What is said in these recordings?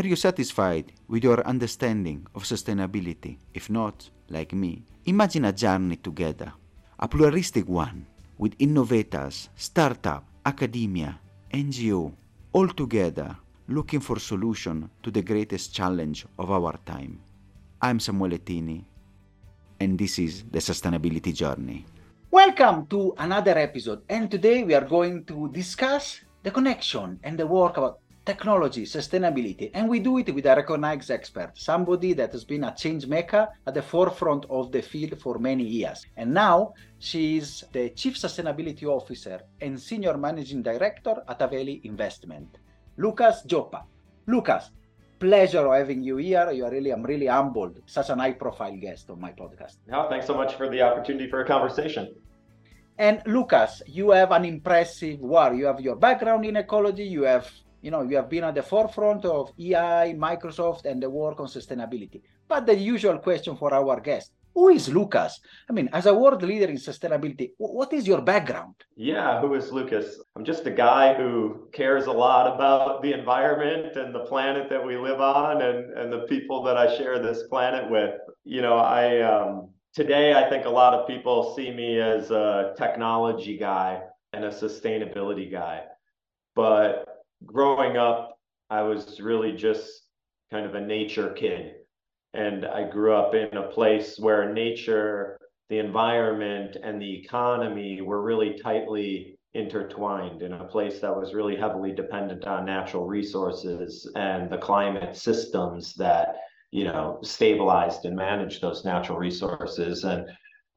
Are you satisfied with your understanding of sustainability? If not, like me, imagine a journey together, a pluralistic one, with innovators, startup, academia, NGO, all together looking for solution to the greatest challenge of our time. I'm Samuele Tini, and this is the Sustainability Journey. Welcome to another episode, and today we are going to discuss the connection and the work about technology, sustainability, and we do it with a recognized expert, somebody that has been a change maker at the forefront of the field for many years. And now she is the Chief Sustainability Officer and Senior Managing Director at Haveli Investment, Lucas Joppa. Lucas, pleasure of having you here. You are really, I'm really humbled. Such an high-profile guest on my podcast. No, thanks so much for the opportunity for a conversation. And Lucas, you have an impressive war. You have your background in ecology. You have you know, you have been at the forefront of AI, Microsoft, and the work on sustainability. But the usual question for our guest, who is Lucas? I mean, as a world leader in sustainability, what is your background? Yeah, who is Lucas? I'm just a guy who cares a lot about the environment and the planet that we live on and, and the people that I share this planet with. You know, I um, today I think a lot of people see me as a technology guy and a sustainability guy. But growing up, I was really just kind of a nature kid. And I grew up in a place where nature, the environment, and the economy were really tightly intertwined in a place that was really heavily dependent on natural resources and the climate systems that you know stabilized and managed those natural resources and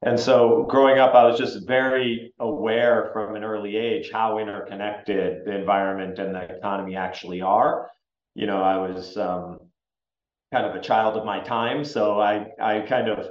and so growing up, I was just very aware from an early age how interconnected the environment and the economy actually are. You know, I was um, kind of a child of my time, so I I kind of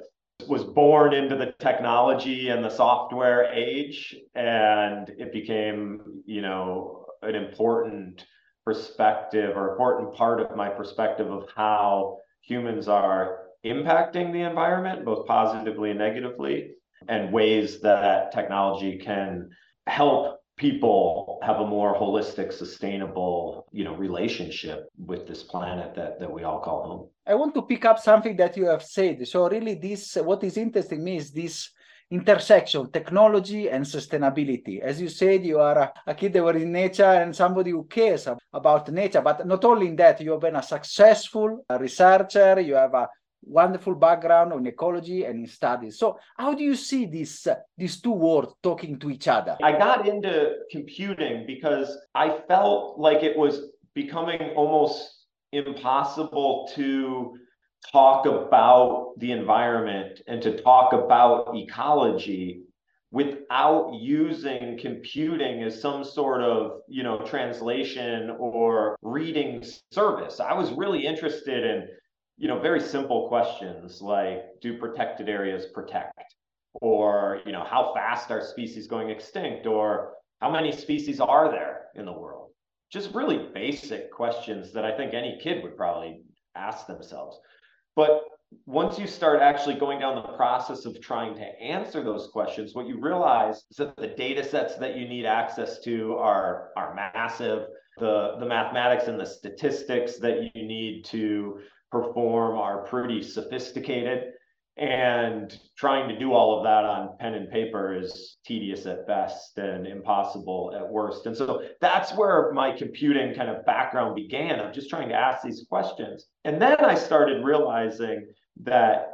was born into the technology and the software age, and it became you know an important perspective or important part of my perspective of how humans are impacting the environment, both positively and negatively, and ways that technology can help people have a more holistic sustainable you know relationship with this planet that that we all call home. I want to pick up something that you have said. So really this what is interesting me is this intersection technology and sustainability. As you said you are a, a kid that was in nature and somebody who cares about nature but not only in that you have been a successful researcher you have a wonderful background on ecology and in studies. So how do you see these uh, these two worlds talking to each other? I got into computing because I felt like it was becoming almost impossible to talk about the environment and to talk about ecology without using computing as some sort of you know translation or reading service i was really interested in you know, very simple questions like do protected areas protect? Or, you know, how fast are species going extinct? Or how many species are there in the world? Just really basic questions that I think any kid would probably ask themselves. But once you start actually going down the process of trying to answer those questions, what you realize is that the data sets that you need access to are, are massive. The, the mathematics and the statistics that you need to perform are pretty sophisticated. And trying to do all of that on pen and paper is tedious at best and impossible at worst. And so that's where my computing kind of background began. Of just trying to ask these questions. And then i started realizing that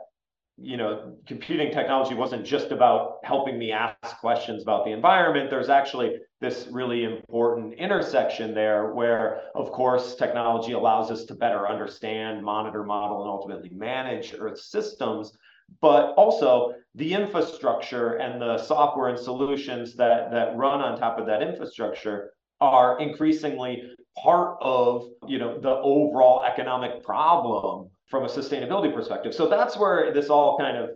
you know, computing technology wasn't just about helping me ask questions about the environment. There's actually this really important intersection there where, of course, technology allows us to better understand, monitor, model, and ultimately manage Earth systems. But also the infrastructure and the software and solutions that, that run on top of that infrastructure are increasingly part of you know the overall economic problem from a sustainability perspective. So that's where this all kind of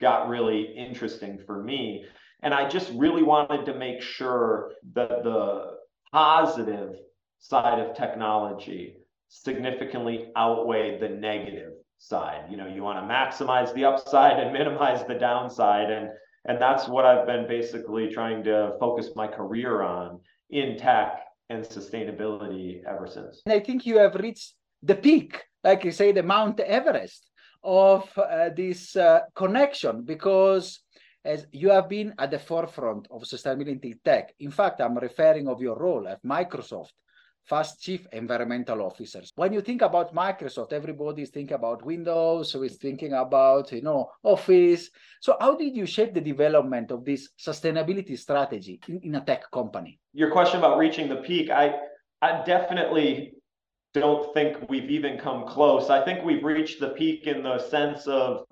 got really interesting for me. And I just really wanted to make sure that the positive side of technology significantly outweighed the negative side. You know, you want to maximize the upside and minimize the downside. And and that's what I've been basically trying to focus my career on in tech and sustainability ever since. And I think you have reached the peak, like you say, the Mount Everest of uh, this uh, connection because as you have been at the forefront of sustainability tech. In fact, I'm referring of your role at Microsoft, fast chief environmental officers. When you think about Microsoft, everybody is thinking about Windows, so it's thinking about you know Office. So how did you shape the development of this sustainability strategy in, in a tech company? Your question about reaching the peak, I I definitely don't think we've even come close. I think we've reached the peak in the sense of,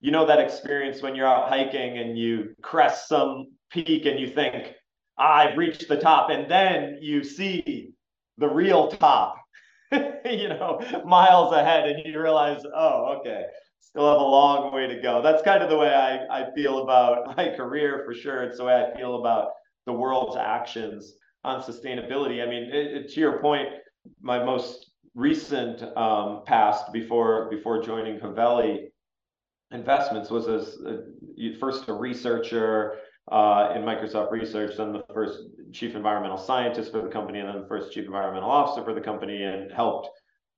you know, that experience when you're out hiking and you crest some peak and you think, I've reached the top. And then you see the real top, you know, miles ahead and you realize, oh, okay, still have a long way to go. That's kind of the way I, I feel about my career for sure. It's the way I feel about the world's actions on sustainability. I mean, it, it, to your point, my most recent um, past before before joining Haveli Investments was as a, first a researcher uh, in Microsoft Research, then the first chief environmental scientist for the company, and then the first chief environmental officer for the company, and helped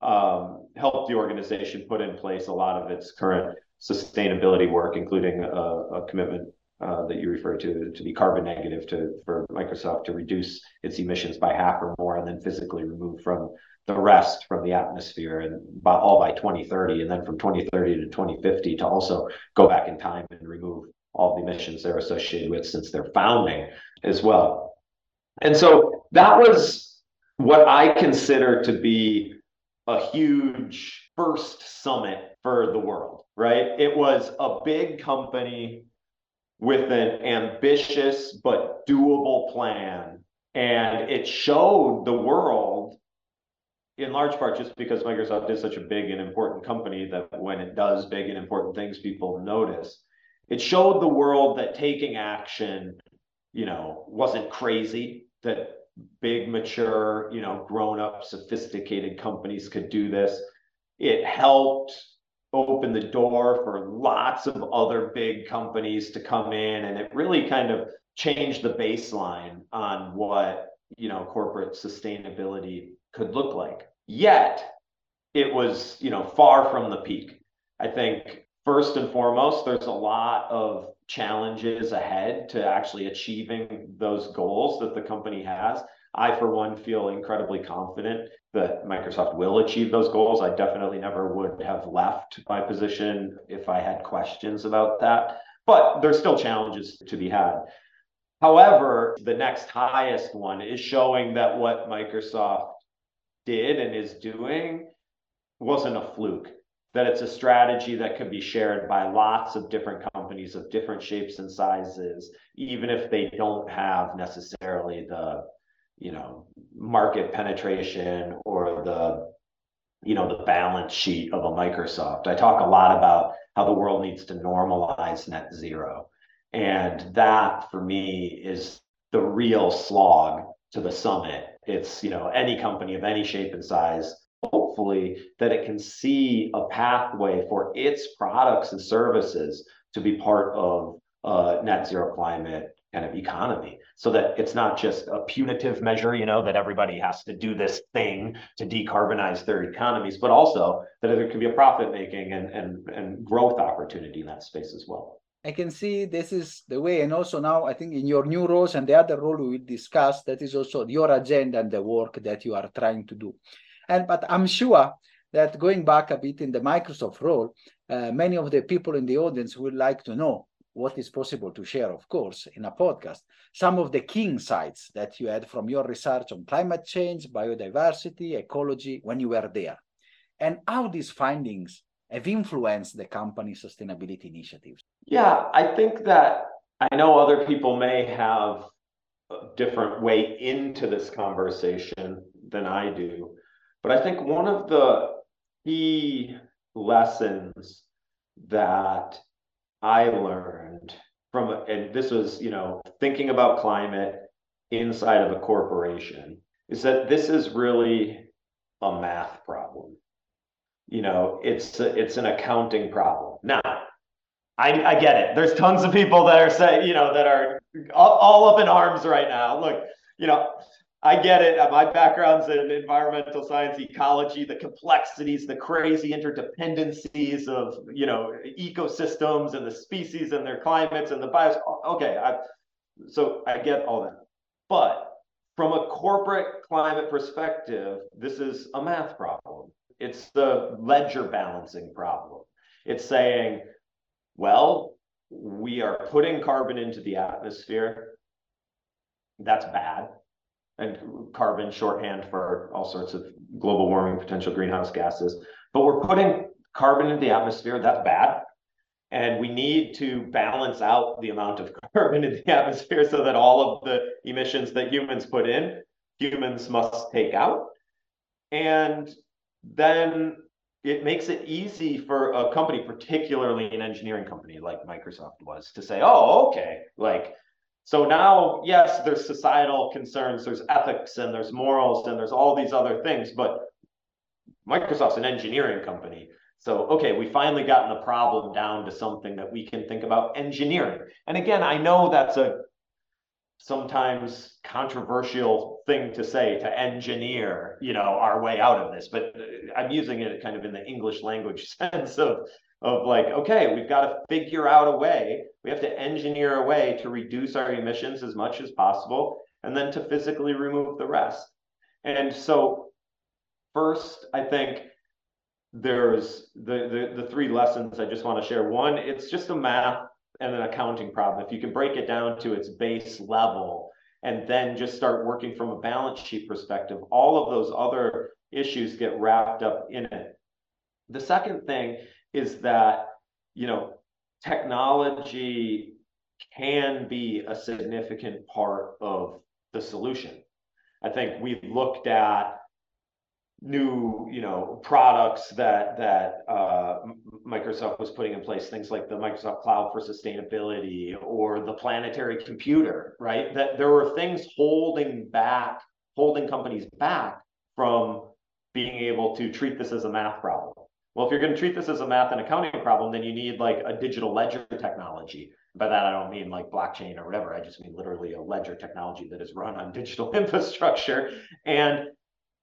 um, helped the organization put in place a lot of its current sustainability work, including a, a commitment uh, that you refer to to be carbon negative to for Microsoft to reduce its emissions by half or more, and then physically remove from the rest from the atmosphere, and by, all by 2030, and then from 2030 to 2050 to also go back in time and remove all the emissions they're associated with since their founding as well. And so that was what I consider to be a huge first summit for the world, right? It was a big company with an ambitious but doable plan. And it showed the world, in large part, just because Microsoft is such a big and important company that when it does big and important things, people notice. It showed the world that taking action, you know, wasn't crazy, that big, mature, you know, grown up, sophisticated companies could do this. It helped opened the door for lots of other big companies to come in and it really kind of changed the baseline on what you know corporate sustainability could look like. Yet it was you know far from the peak. I think first and foremost there's a lot of challenges ahead to actually achieving those goals that the company has I, for one, feel incredibly confident that Microsoft will achieve those goals. I definitely never would have left my position if I had questions about that. But there's still challenges to be had. However, the next highest one is showing that what Microsoft did and is doing wasn't a fluke, that it's a strategy that can be shared by lots of different companies of different shapes and sizes, even if they don't have necessarily the you know market penetration or the you know the balance sheet of a Microsoft. I talk a lot about how the world needs to normalize net zero. And that for me is the real slog to the summit. It's, you know, any company of any shape and size, hopefully that it can see a pathway for its products and services to be part of uh, net zero climate kind of economy so that it's not just a punitive measure, you know, that everybody has to do this thing to decarbonize their economies, but also that there can be a profit making and, and, and growth opportunity in that space as well. I can see this is the way, and also now I think in your new roles and the other role we will discuss, that is also your agenda and the work that you are trying to do. And but I'm sure that going back a bit in the Microsoft role, uh, many of the people in the audience would like to know what is possible to share, of course, in a podcast, some of the key insights that you had from your research on climate change, biodiversity, ecology when you were there, and how these findings have influenced the company's sustainability initiatives. Yeah, I think that I know other people may have a different way into this conversation than I do, but I think one of the key lessons that I learned from, and this was, you know, thinking about climate inside of a corporation, is that this is really a math problem. You know, it's it's an accounting problem. Now, I, I get it. There's tons of people that are saying, you know, that are all, all up in arms right now. Look, you know, I get it. Uh, my background's in environmental science, ecology, the complexities, the crazy interdependencies of you know ecosystems and the species and their climates and the bios. Okay, I, so I get all that. But from a corporate climate perspective, this is a math problem. It's the ledger balancing problem. It's saying, well, we are putting carbon into the atmosphere. That's bad. And carbon shorthand for all sorts of global warming potential greenhouse gases. But we're putting carbon into the atmosphere. That's bad. And we need to balance out the amount of carbon in the atmosphere so that all of the emissions that humans put in, humans must take out. And then it makes it easy for a company, particularly an engineering company like Microsoft was, to say, oh, okay, like, so now, yes, there's societal concerns, there's ethics, and there's morals, and there's all these other things, but Microsoft's an engineering company. So, okay, we finally gotten the problem down to something that we can think about engineering. And again, I know that's a sometimes controversial thing to say to engineer, you know, our way out of this, but I'm using it kind of in the English language sense of of like, okay, we've got to figure out a way. We have to engineer a way to reduce our emissions as much as possible and then to physically remove the rest. And so first, I think there's the, the, the three lessons I just want to share. One, it's just a math and an accounting problem. If you can break it down to its base level and then just start working from a balance sheet perspective, all of those other issues get wrapped up in it. The second thing is that, you know, technology can be a significant part of the solution. I think we've looked at new you know products that that uh, Microsoft was putting in place things like the Microsoft Cloud for Sustainability or the planetary computer right that there were things holding back holding companies back from being able to treat this as a math problem well if you're going to treat this as a math and accounting problem then you need like a digital ledger technology. By that I don't mean like blockchain or whatever. I just mean literally a ledger technology that is run on digital infrastructure. And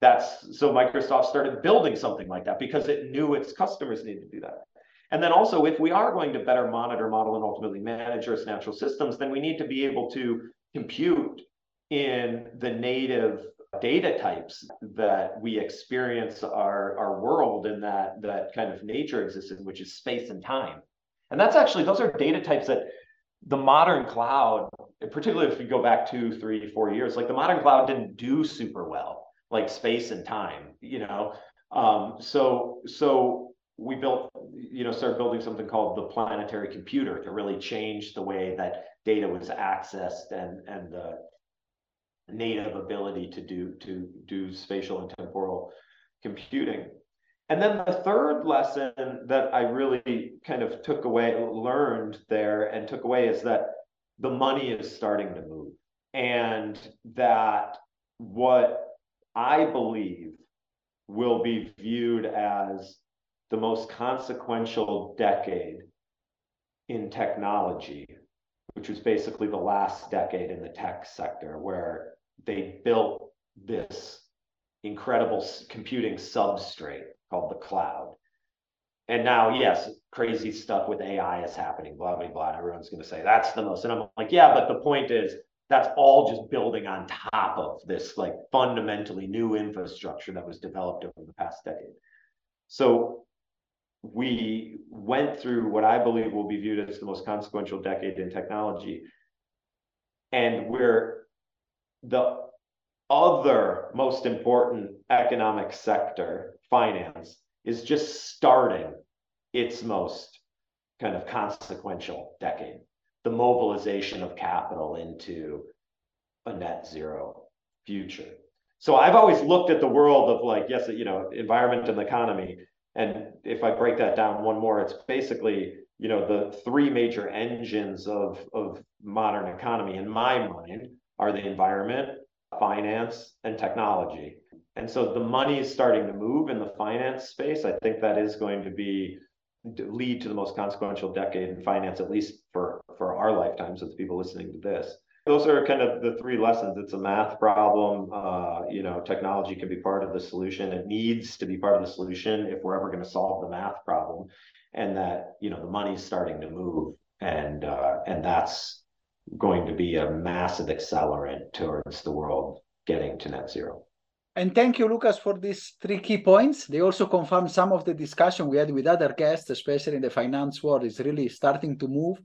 that's so Microsoft started building something like that because it knew its customers needed to do that. And then also, if we are going to better monitor, model, and ultimately manage Earth's natural systems, then we need to be able to compute in the native data types that we experience our, our world and that, that kind of nature exists in, which is space and time. And that's actually, those are data types that the modern cloud, particularly if you go back two, three, four years, like the modern cloud didn't do super well like space and time, you know. Um, so so we built, you know, started building something called the planetary computer to really change the way that data was accessed and and the native ability to do to do spatial and temporal computing. And then the third lesson that I really kind of took away, learned there and took away is that the money is starting to move. And that what I believe, will be viewed as the most consequential decade in technology, which was basically the last decade in the tech sector, where they built this incredible computing substrate called the cloud. And now, yes, crazy stuff with AI is happening, blah, blah, blah. Everyone's going to say that's the most. And I'm like, yeah, but the point is, that's all just building on top of this like fundamentally new infrastructure that was developed over the past decade. So we went through what I believe will be viewed as the most consequential decade in technology. And where the other most important economic sector, finance, is just starting its most kind of consequential decade the mobilization of capital into a net zero future. So I've always looked at the world of like, yes, you know, environment and economy. And if I break that down one more, it's basically, you know, the three major engines of, of modern economy in my mind are the environment, finance, and technology. And so the money is starting to move in the finance space. I think that is going to be lead to the most consequential decade in finance, at least for, for our lifetimes, the people listening to this. those are kind of the three lessons. It's a math problem. Uh, you know, technology can be part of the solution. It needs to be part of the solution if we're ever going to solve the math problem, and that you know the money's starting to move, and uh, and that's going to be a massive accelerant towards the world getting to net zero. And thank you, Lucas, for these three key points. They also confirm some of the discussion we had with other guests, especially in the finance world, is really starting to move.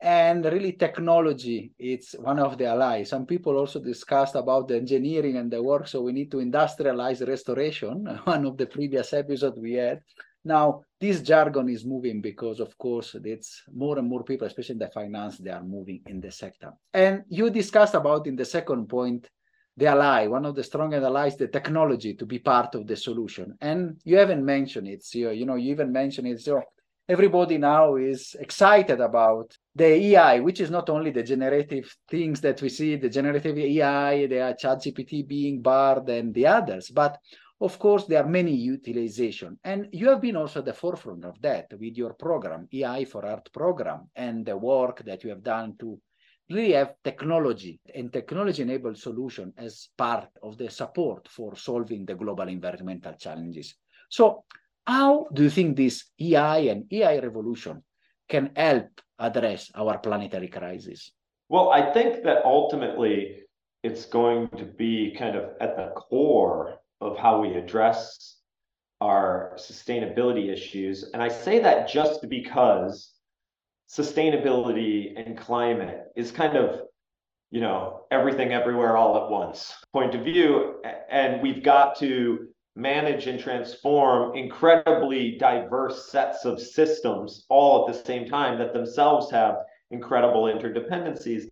And really, technology, it's one of the allies. Some people also discussed about the engineering and the work, so we need to industrialize restoration, one of the previous episodes we had. Now, this jargon is moving because, of course, it's more and more people, especially in the finance, they are moving in the sector. And you discussed about in the second point the ally, one of the strongest allies, the technology to be part of the solution. And you haven't mentioned it, so, you know, you even mentioned it. So everybody now is excited about the AI, which is not only the generative things that we see, the generative AI, the ChatGPT Bing Bard and the others, but of course, there are many utilization. And you have been also at the forefront of that with your program, AI for Earth program, and the work that you have done to really have technology and technology-enabled solution as part of the support for solving the global environmental challenges. So how do you think this AI and AI revolution can help address our planetary crisis? Well, I think that ultimately it's going to be kind of at the core of how we address our sustainability issues. And I say that just because sustainability and climate is kind of you know everything everywhere all at once point of view and we've got to manage and transform incredibly diverse sets of systems all at the same time that themselves have incredible interdependencies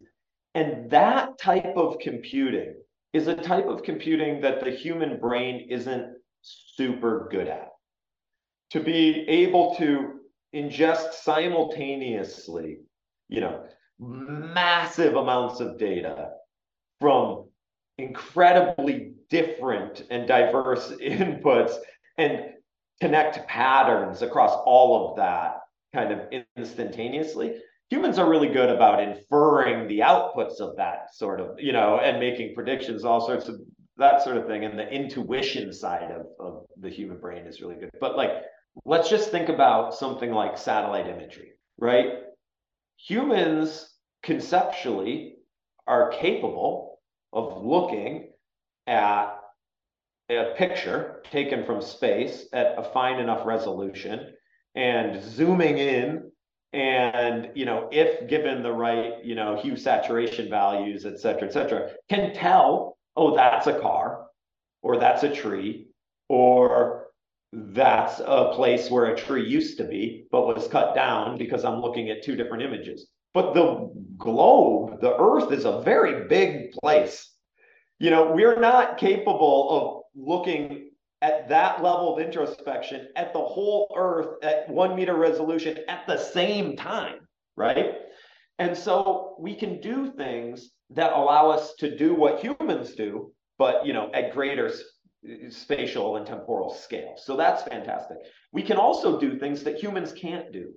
and that type of computing is a type of computing that the human brain isn't super good at. To be able to ingest simultaneously, you know, massive amounts of data from incredibly different and diverse inputs and connect patterns across all of that kind of instantaneously humans are really good about inferring the outputs of that sort of you know and making predictions all sorts of that sort of thing and the intuition side of, of the human brain is really good but like let's just think about something like satellite imagery, right? Humans conceptually are capable of looking at a picture taken from space at a fine enough resolution and zooming in and you know if given the right you know hue saturation values et cetera et cetera can tell oh that's a car or that's a tree or that's a place where a tree used to be, but was cut down because I'm looking at two different images. But the globe, the earth is a very big place. You know, we're not capable of looking at that level of introspection at the whole earth at one meter resolution at the same time, right? And so we can do things that allow us to do what humans do, but you know, at greater spatial and temporal scale. So that's fantastic. We can also do things that humans can't do.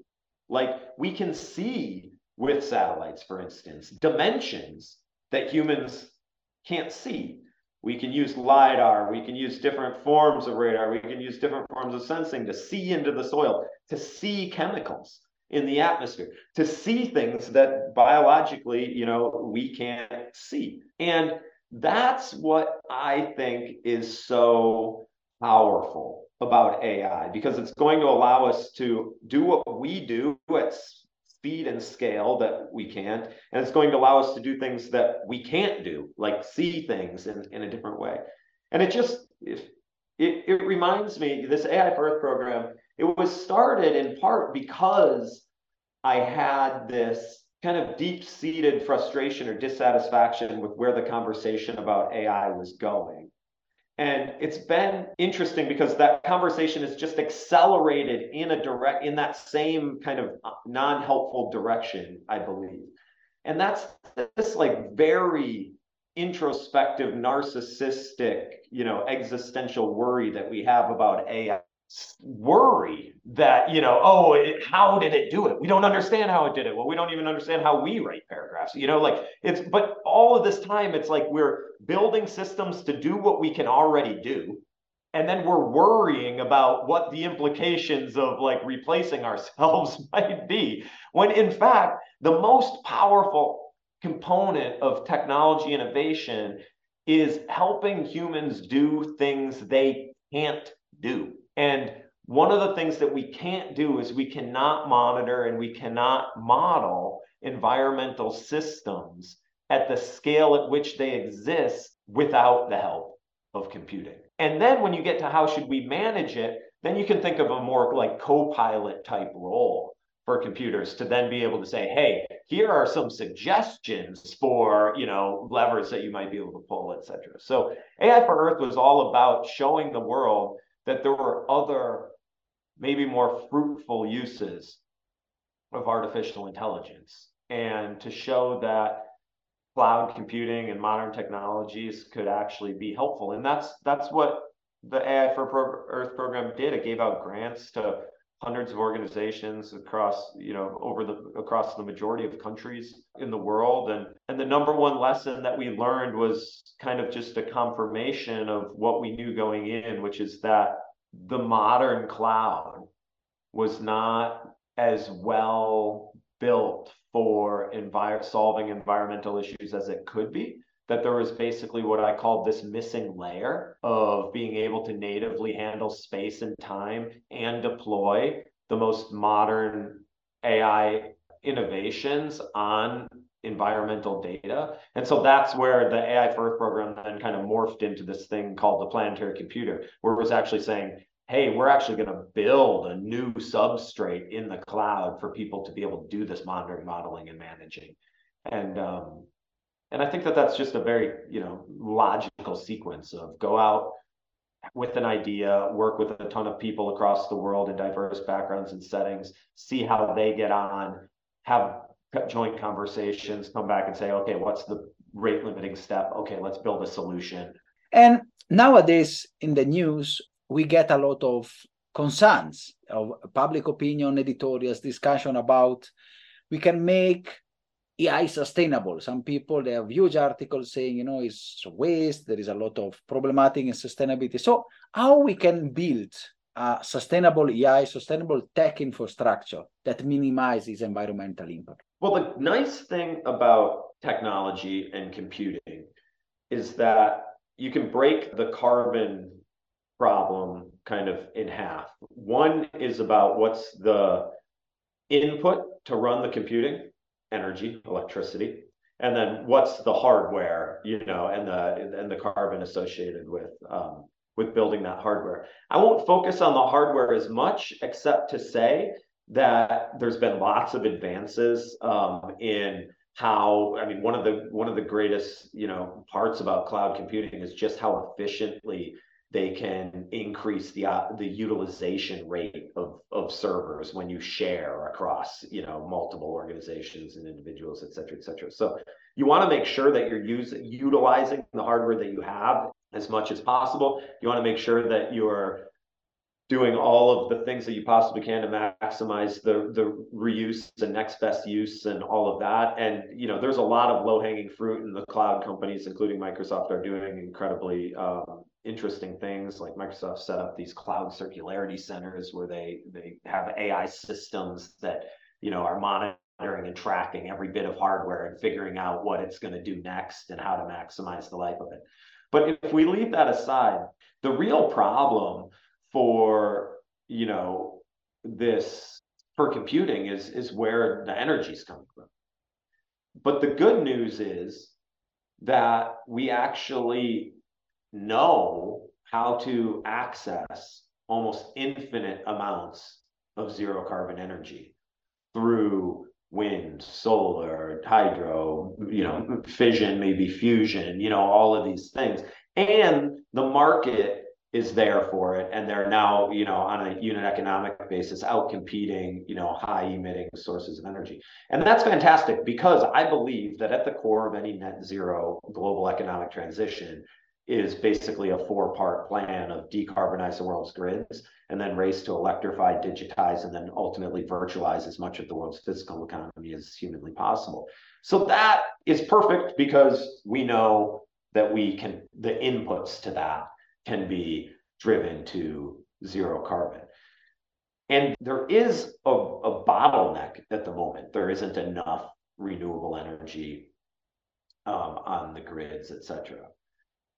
Like we can see with satellites, for instance, dimensions that humans can't see. We can use LIDAR, we can use different forms of radar, we can use different forms of sensing to see into the soil, to see chemicals in the atmosphere, to see things that biologically, you know, we can't see. And that's what I think is so powerful about AI because it's going to allow us to do what we do at speed and scale that we can't. And it's going to allow us to do things that we can't do, like see things in, in a different way. And it just, it, it reminds me, this AI for Earth program, it was started in part because I had this kind of deep seated frustration or dissatisfaction with where the conversation about AI was going. And it's been interesting because that conversation is just accelerated in a direct, in that same kind of uh, non helpful direction, I believe. And that's this like very introspective, narcissistic, you know, existential worry that we have about AI worry that you know oh it, how did it do it? We don't understand how it did it. Well we don't even understand how we write paragraphs you know like it's but all of this time it's like we're building systems to do what we can already do. And then we're worrying about what the implications of like replacing ourselves might be when in fact the most powerful component of technology innovation is helping humans do things they can't do and one of the things that we can't do is we cannot monitor and we cannot model environmental systems at the scale at which they exist without the help of computing. And then when you get to how should we manage it, then you can think of a more like co-pilot type role for computers to then be able to say, hey, here are some suggestions for, you know, levers that you might be able to pull, et cetera. So AI for Earth was all about showing the world that there were other, maybe more fruitful uses of artificial intelligence and to show that cloud computing and modern technologies could actually be helpful. And that's that's what the AI for Pro- Earth program did. It gave out grants to hundreds of organizations across you know over the across the majority of countries in the world. And and the number one lesson that we learned was kind of just a confirmation of what we knew going in which is that the modern cloud was not as well built for envir- solving environmental issues as it could be that there was basically what I called this missing layer of being able to natively handle space and time and deploy the most modern AI innovations on environmental data. And so that's where the AI Earth program then kind of morphed into this thing called the planetary computer, where it was actually saying, hey, we're actually going to build a new substrate in the cloud for people to be able to do this monitoring, modeling, and managing. And um, and I think that that's just a very you know logical sequence of go out with an idea, work with a ton of people across the world in diverse backgrounds and settings, see how they get on, have joint conversations, come back and say, okay, what's the rate limiting step? Okay, let's build a solution. And nowadays in the news, we get a lot of concerns of public opinion editorials discussion about we can make AI sustainable. Some people they have huge articles saying, you know, it's waste. There is a lot of problematic in sustainability. So how we can build a sustainable AI, sustainable tech infrastructure that minimizes environmental impact? Well, the nice thing about technology and computing is that you can break the carbon problem kind of in half. One is about what's the input to run the computing, energy, electricity, and then what's the hardware, you know, and the and the carbon associated with um, with building that hardware. I won't focus on the hardware as much, except to say that there's been lots of advances um, in how I mean one of the one of the greatest you know parts about cloud computing is just how efficiently they can increase the uh, the utilization rate of of servers when you share across you know multiple organizations and individuals et cetera et cetera. So you want to make sure that you're using utilizing the hardware that you have as much as possible. You want to make sure that you're doing all of the things that you possibly can to maximize the the reuse and next best use and all of that. And you know there's a lot of low hanging fruit in the cloud companies including microsoft are doing incredibly um, interesting things like Microsoft set up these cloud circularity centers where they they have AI systems that you know are monitoring and tracking every bit of hardware and figuring out what it's going to do next and how to maximize the life of it. But if we leave that aside, the real problem for you know this for computing is is where the energy is coming from. But the good news is that we actually know how to access almost infinite amounts of zero carbon energy through wind, solar, hydro, you know, fission, maybe fusion, you know, all of these things. And the market is there for it. And they're now, you know, on a unit economic basis, out competing, you know, high emitting sources of energy. And that's fantastic because I believe that at the core of any net zero global economic transition is basically a four part plan of decarbonize the world's grids and then race to electrify, digitize, and then ultimately virtualize as much of the world's physical economy as humanly possible. So that is perfect because we know that we can, the inputs to that can be driven to zero carbon. And there is a, a bottleneck at the moment. There isn't enough renewable energy um, on the grids, et cetera.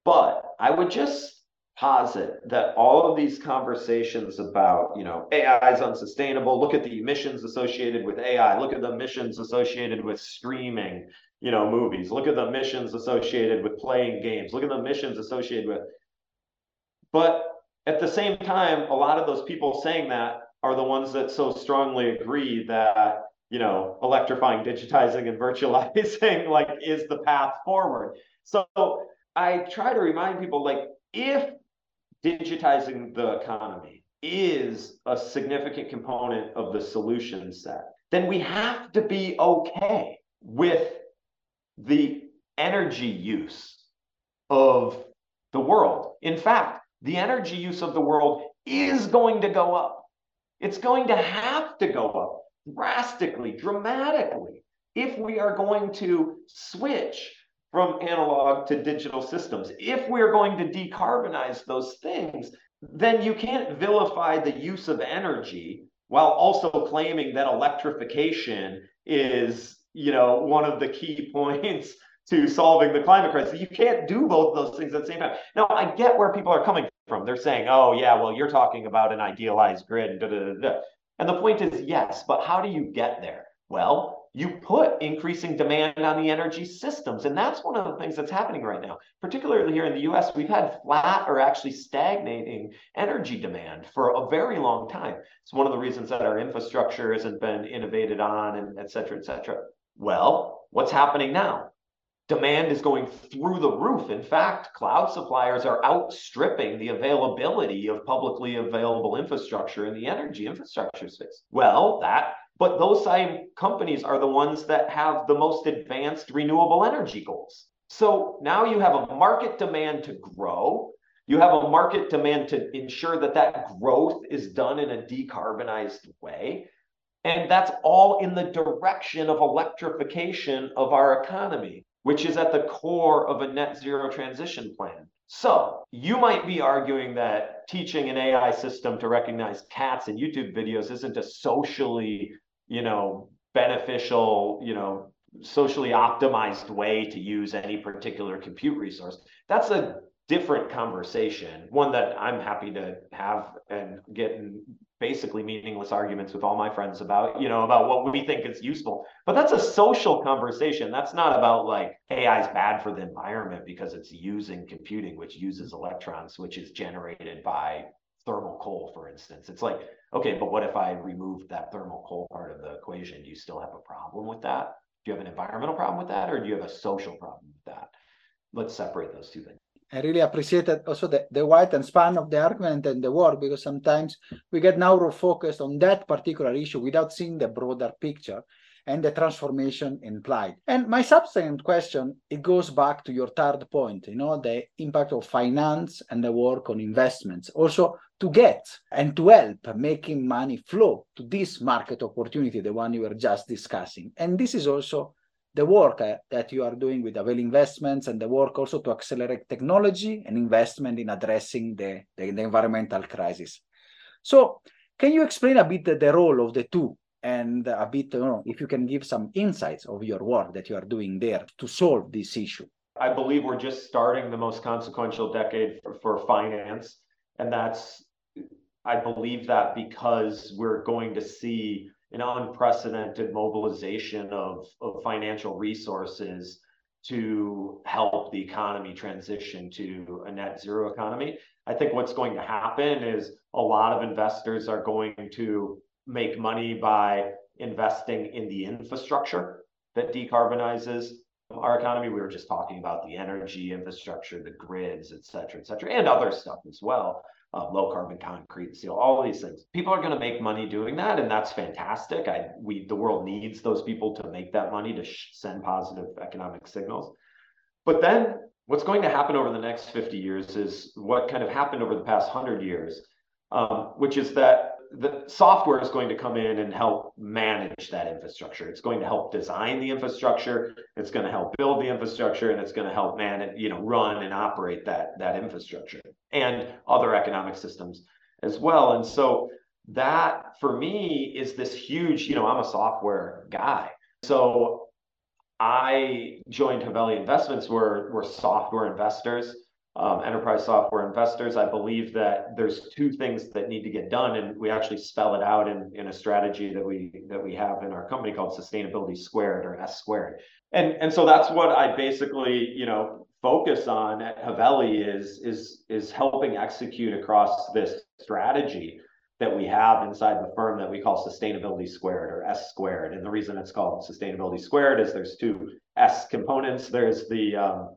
But I would just posit that all of these conversations about, you know, AI is unsustainable. Look at the emissions associated with AI. Look at the emissions associated with streaming, you know, movies. Look at the emissions associated with playing games. Look at the emissions associated with. But at the same time, a lot of those people saying that are the ones that so strongly agree that you know electrifying digitizing and virtualizing like is the path forward so i try to remind people like if digitizing the economy is a significant component of the solution set then we have to be okay with the energy use of the world. In fact the energy use of the world is going to go up. It's going to have to go up drastically, dramatically, if we are going to switch from analog to digital systems. If we're going to decarbonize those things, then you can't vilify the use of energy while also claiming that electrification is, you know, one of the key points to solving the climate crisis. You can't do both those things at the same time. Now, I get where people are coming from. They're saying, oh, yeah, well, you're talking about an idealized grid. Da, da, da, and the point is, yes, but how do you get there? Well, you put increasing demand on the energy systems. And that's one of the things that's happening right now. Particularly here in the US, we've had flat or actually stagnating energy demand for a very long time. It's one of the reasons that our infrastructure hasn't been innovated on and et cetera, et cetera. Well, what's happening now? demand is going through the roof. In fact, cloud suppliers are outstripping the availability of publicly available infrastructure in the energy infrastructure space. Well, that, but those same companies are the ones that have the most advanced renewable energy goals. So now you have a market demand to grow. You have a market demand to ensure that that growth is done in a decarbonized way. And that's all in the direction of electrification of our economy which is at the core of a net zero transition plan. So you might be arguing that teaching an AI system to recognize cats in YouTube videos isn't a socially, you know, beneficial, you know, socially optimized way to use any particular compute resource. That's a different conversation, one that I'm happy to have and get in basically meaningless arguments with all my friends about, you know, about what we think is useful. But that's a social conversation. That's not about like AI is bad for the environment because it's using computing, which uses electrons, which is generated by thermal coal, for instance. It's like, okay, but what if I removed that thermal coal part of the equation? Do you still have a problem with that? Do you have an environmental problem with that, or do you have a social problem with that? Let's separate those two things. I really appreciated also the, the wide and span of the argument and the work because sometimes we get narrow focused on that particular issue without seeing the broader picture and the transformation implied. And my subsequent question, it goes back to your third point, you know, the impact of finance and the work on investments. Also to get and to help making money flow to this market opportunity, the one you were just discussing. And this is also the work uh, that you are doing with Haveli Investments and the work also to accelerate technology and investment in addressing the, the, the environmental crisis. So can you explain a bit the, the role of the two and a bit, you know, if you can give some insights of your work that you are doing there to solve this issue? I believe we're just starting the most consequential decade for, for finance. And that's, I believe that because we're going to see an unprecedented mobilization of, of financial resources to help the economy transition to a net zero economy. I think what's going to happen is a lot of investors are going to make money by investing in the infrastructure that decarbonizes our economy. We were just talking about the energy infrastructure, the grids, et cetera, et cetera, and other stuff as well uh, low carbon concrete, steel, all these things. People are going to make money doing that, and that's fantastic. I we the world needs those people to make that money to sh- send positive economic signals. But then what's going to happen over the next 50 years is what kind of happened over the past 100 years, um, which is that the software is going to come in and help manage that infrastructure. It's going to help design the infrastructure. It's going to help build the infrastructure, and it's going to help manage, you know, run and operate that that infrastructure and other economic systems as well. And so that for me is this huge. You know, I'm a software guy, so I joined Haveli Investments. We're we're software investors um, enterprise software investors. I believe that there's two things that need to get done, and we actually spell it out in, in a strategy that we that we have in our company called Sustainability Squared or S Squared. And and so that's what I basically you know focus on at Haveli is is is helping execute across this strategy that we have inside the firm that we call Sustainability Squared or S Squared. And the reason it's called Sustainability Squared is there's two S components. There's the um,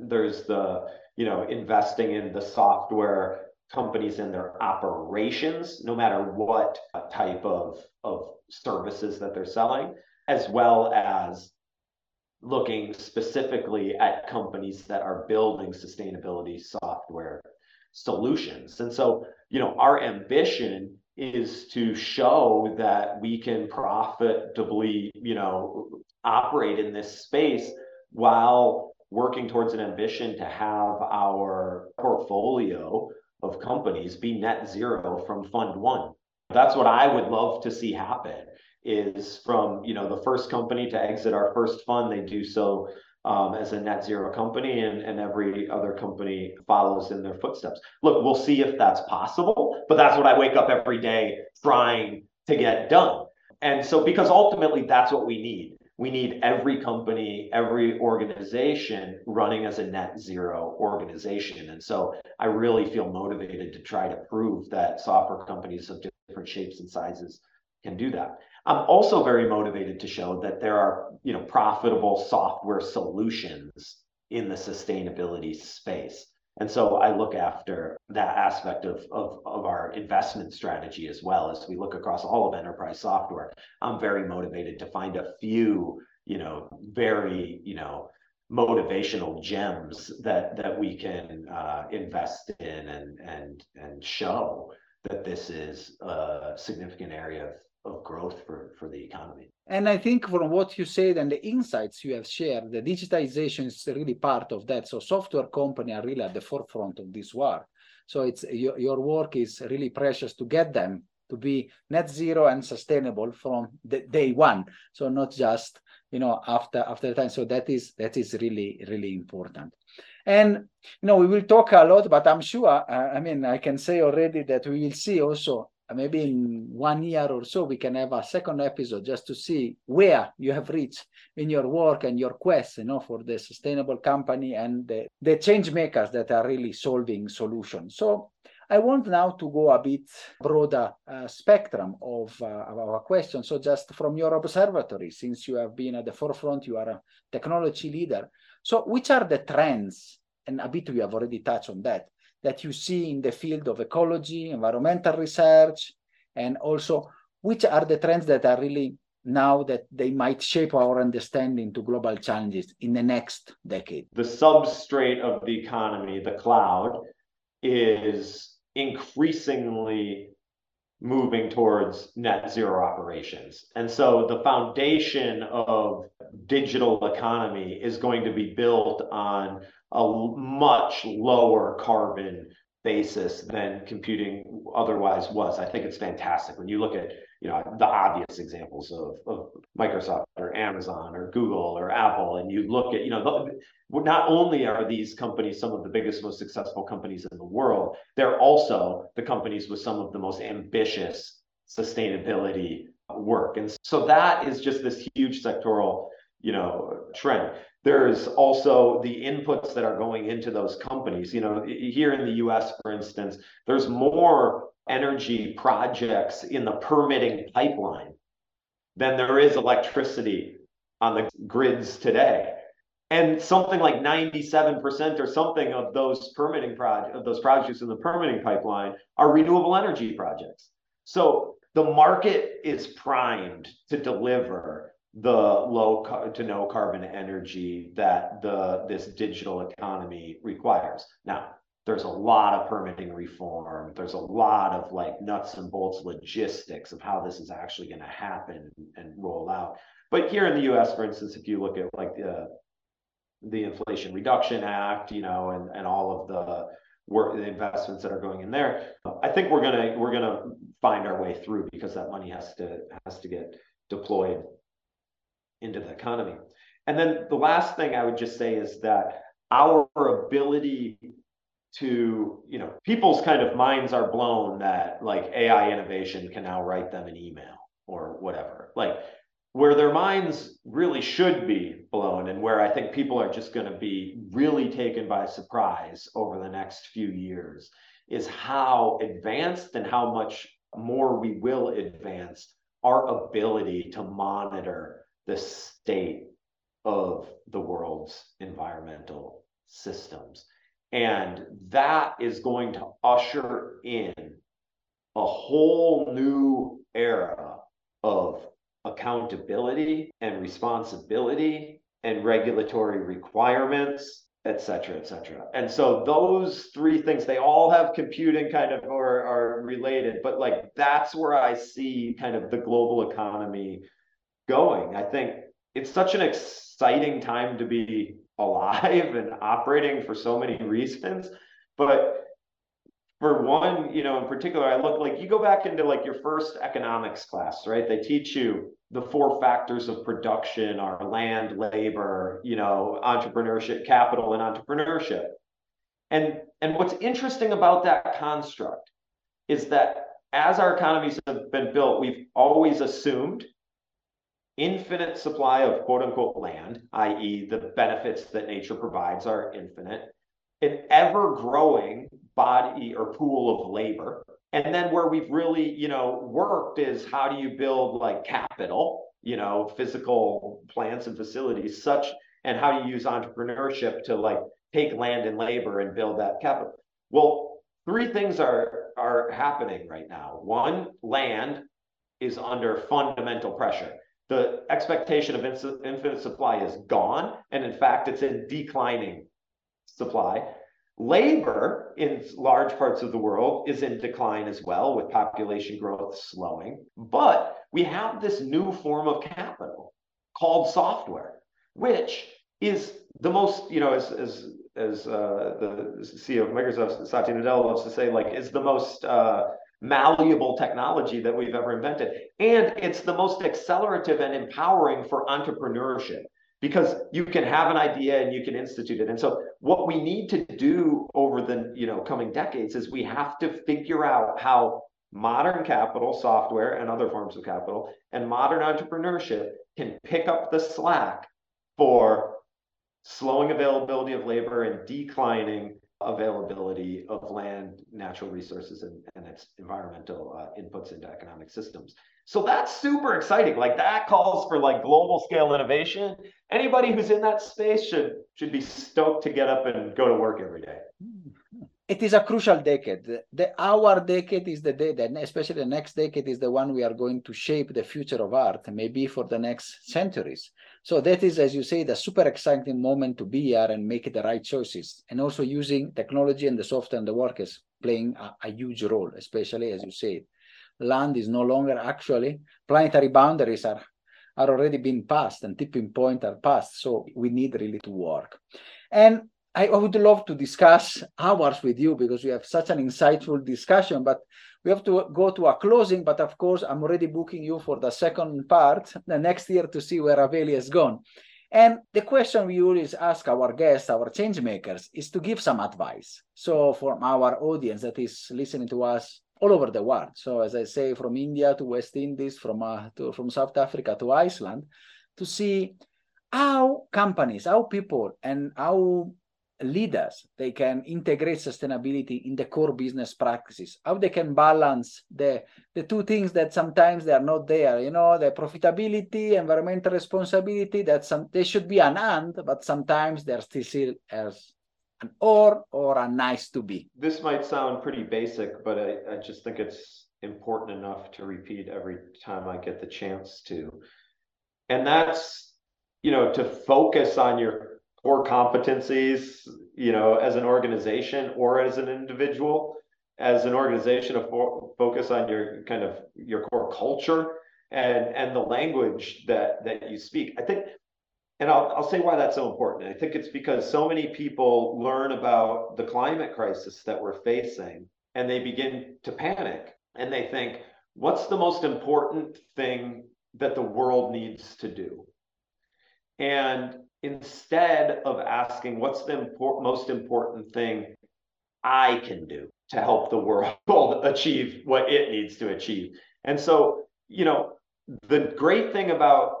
there's the you know, investing in the software companies and their operations, no matter what type of, of services that they're selling, as well as looking specifically at companies that are building sustainability software solutions. And so, you know, our ambition is to show that we can profitably, you know, operate in this space while working towards an ambition to have our portfolio of companies be net zero from fund one. That's what I would love to see happen is from, you know, the first company to exit our first fund, they do so um, as a net zero company and, and every other company follows in their footsteps. Look, we'll see if that's possible, but that's what I wake up every day trying to get done. And so, because ultimately that's what we need we need every company, every organization running as a net zero organization. And so I really feel motivated to try to prove that software companies of different shapes and sizes can do that. I'm also very motivated to show that there are, you know, profitable software solutions in the sustainability space. And so I look after that aspect of, of, of our investment strategy as well as we look across all of enterprise software. I'm very motivated to find a few, you know, very, you know, motivational gems that that we can uh, invest in and and and show that this is a significant area of growth for, for the economy. And I think from what you said and the insights you have shared, the digitization is really part of that. So software company are really at the forefront of this war. So it's your, your work is really precious to get them to be net zero and sustainable from the day one. So not just you know after after the time. So that is that is really really important. And you know we will talk a lot, but I'm sure I mean I can say already that we will see also maybe in one year or so we can have a second episode just to see where you have reached in your work and your quest you know for the sustainable company and the, the change makers that are really solving solutions. So i want now to go a bit broader uh, spectrum of, uh, of our question so just from your observatory since you have been at the forefront you are a technology leader. So which are the trends? And a bit we have already touched on that that you see in the field of ecology, environmental research, and also which are the trends that are really now that they might shape our understanding to global challenges in the next decade? The substrate of the economy, the cloud, is increasingly moving towards net zero operations. And so the foundation of digital economy is going to be built on a much lower carbon basis than computing otherwise was. I think it's fantastic when you look at you know the obvious examples of, of Microsoft or Amazon or Google or Apple, and you look at you know the, not only are these companies some of the biggest, most successful companies in the world, they're also the companies with some of the most ambitious sustainability work, and so that is just this huge sectoral you know trend. There's also the inputs that are going into those companies. You know here in the US for instance there's more energy projects in the permitting pipeline than there is electricity on the grids today and something like 97% or something of those permitting projects of those projects in the permitting pipeline are renewable energy projects so the market is primed to deliver the low to no carbon energy that the this digital economy requires. Now, there's a lot of permitting reform. There's a lot of like nuts and bolts logistics of how this is actually going to happen and roll out. But here in the U.S., for instance, if you look at like the the Inflation Reduction Act, you know, and and all of the work, the investments that are going in there, I think we're gonna we're gonna find our way through because that money has to has to get deployed into the economy. And then the last thing I would just say is that our ability to, you know, people's kind of minds are blown that like AI innovation can now write them an email or whatever. Like where their minds really should be blown and where I think people are just going to be really taken by surprise over the next few years is how advanced and how much more we will advance our ability to monitor the state of the world's environmental systems. And that is going to usher in a whole new era of accountability and responsibility and regulatory requirements et cetera, et cetera. And so those three things, they all have computing kind of or are related, but like that's where I see kind of the global economy going. I think it's such an exciting time to be alive and operating for so many reasons. But for one, you know, in particular, I look like you go back into like your first economics class, right? They teach you the four factors of production are land, labor, you know, entrepreneurship, capital, and entrepreneurship. And and what's interesting about that construct is that as our economies have been built, we've always assumed infinite supply of quote unquote land, i.e., the benefits that nature provides are infinite, an ever growing body or pool of labor. And then where we've really, you know, worked is how do you build like capital, you know, physical plants and facilities, such and how do you use entrepreneurship to like take land and labor and build that capital. Well, three things are are happening right now. One, land is under fundamental pressure the expectation of infinite supply is gone. And in fact, it's in declining supply. Labor in large parts of the world is in decline as well, with population growth slowing. But we have this new form of capital called software, which is the most, you know, as as as uh, the CEO of Microsoft, Satya Nadella loves to say, like, is the most uh, malleable technology that we've ever invented. And it's the most accelerative and empowering for entrepreneurship because you can have an idea and you can institute it. And so what we need to do over the you know coming decades is we have to figure out how modern capital, software and other forms of capital and modern entrepreneurship can pick up the slack for slowing availability of labor and declining availability of land, natural resources, and, and its environmental uh, inputs into economic systems. So that's super exciting. Like that calls for like global scale innovation. Anybody who's in that space should should be stoked to get up and go to work every day. It is a crucial decade. The our decade is the day that, especially the next decade, is the one we are going to shape the future of art, maybe for the next centuries. So that is, as you say, the super exciting moment to be here and make the right choices. And also using technology and the software and the workers playing a, a huge role, especially as you said. land is no longer actually, planetary boundaries are, are already being passed and tipping point are passed. So we need really to work. And I would love to discuss hours with you because we have such an insightful discussion, but we have to go to a closing. But of course, I'm already booking you for the second part, the next year to see where Haveli has gone. And the question we always ask our guests, our change makers, is to give some advice. So from our audience that is listening to us all over the world. So as I say, from India to West Indies, from uh, to, from South Africa to Iceland, to see how companies, how people, and how leaders they can integrate sustainability in the core business practices how they can balance the the two things that sometimes they are not there you know the profitability environmental responsibility that some they should be an and but sometimes they're still as an or or a nice to be. This might sound pretty basic but i, I just think it's important enough to repeat every time i get the chance to. And that's, you know, to focus on your core competencies, you know, as an organization or as an individual, as an organization, to fo- focus on your kind of your core culture and and the language that that you speak. I think and I'll, I'll say why that's so important. I think it's because so many people learn about the climate crisis that we're facing and they begin to panic and they think, what's the most important thing that the world needs to do? And instead of asking, what's the most important thing I can do to help the world achieve what it needs to achieve? And so, you know, the great thing about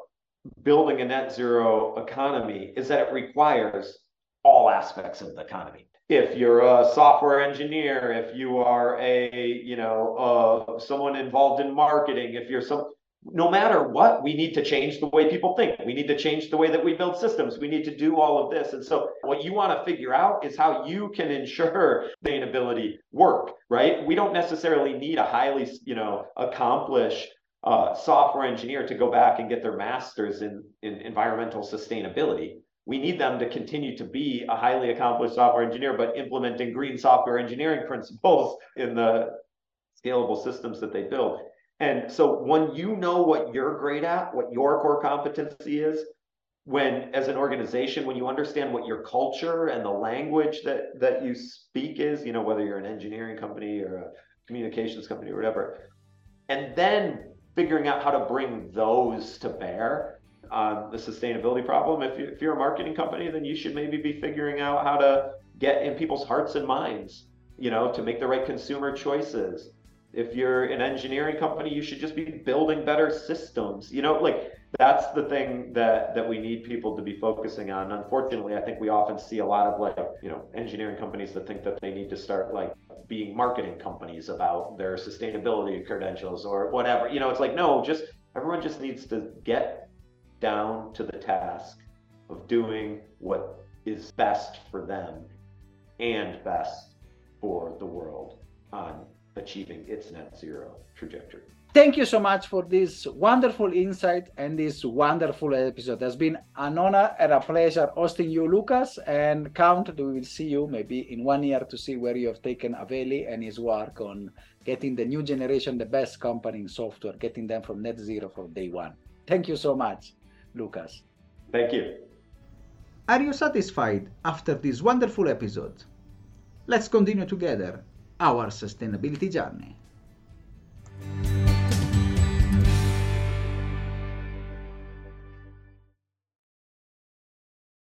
building a net zero economy is that it requires all aspects of the economy. If you're a software engineer, if you are a, you know, uh, someone involved in marketing, if you're some, no matter what, we need to change the way people think. We need to change the way that we build systems. We need to do all of this. And so what you want to figure out is how you can ensure sustainability work, right? We don't necessarily need a highly, you know, accomplished uh, software engineer to go back and get their master's in, in environmental sustainability. We need them to continue to be a highly accomplished software engineer, but implementing green software engineering principles in the scalable systems that they build. And so when you know what you're great at, what your core competency is, when as an organization, when you understand what your culture and the language that that you speak is, you know, whether you're an engineering company or a communications company or whatever, and then figuring out how to bring those to bear on the sustainability problem. If, you, if you're a marketing company, then you should maybe be figuring out how to get in people's hearts and minds, you know, to make the right consumer choices. If you're an engineering company, you should just be building better systems. You know, like that's the thing that that we need people to be focusing on. Unfortunately, I think we often see a lot of like, you know, engineering companies that think that they need to start like being marketing companies about their sustainability credentials or whatever. You know, it's like, no, just everyone just needs to get down to the task of doing what is best for them and best for the world on achieving its net zero trajectory. Thank you so much for this wonderful insight and this wonderful episode. It has been an honor and a pleasure hosting you, Lucas. And count, that we will see you maybe in one year to see where you have taken Haveli and his work on getting the new generation, the best company in software, getting them from net zero from day one. Thank you so much, Lucas. Thank you. Are you satisfied after this wonderful episode? Let's continue together our sustainability journey.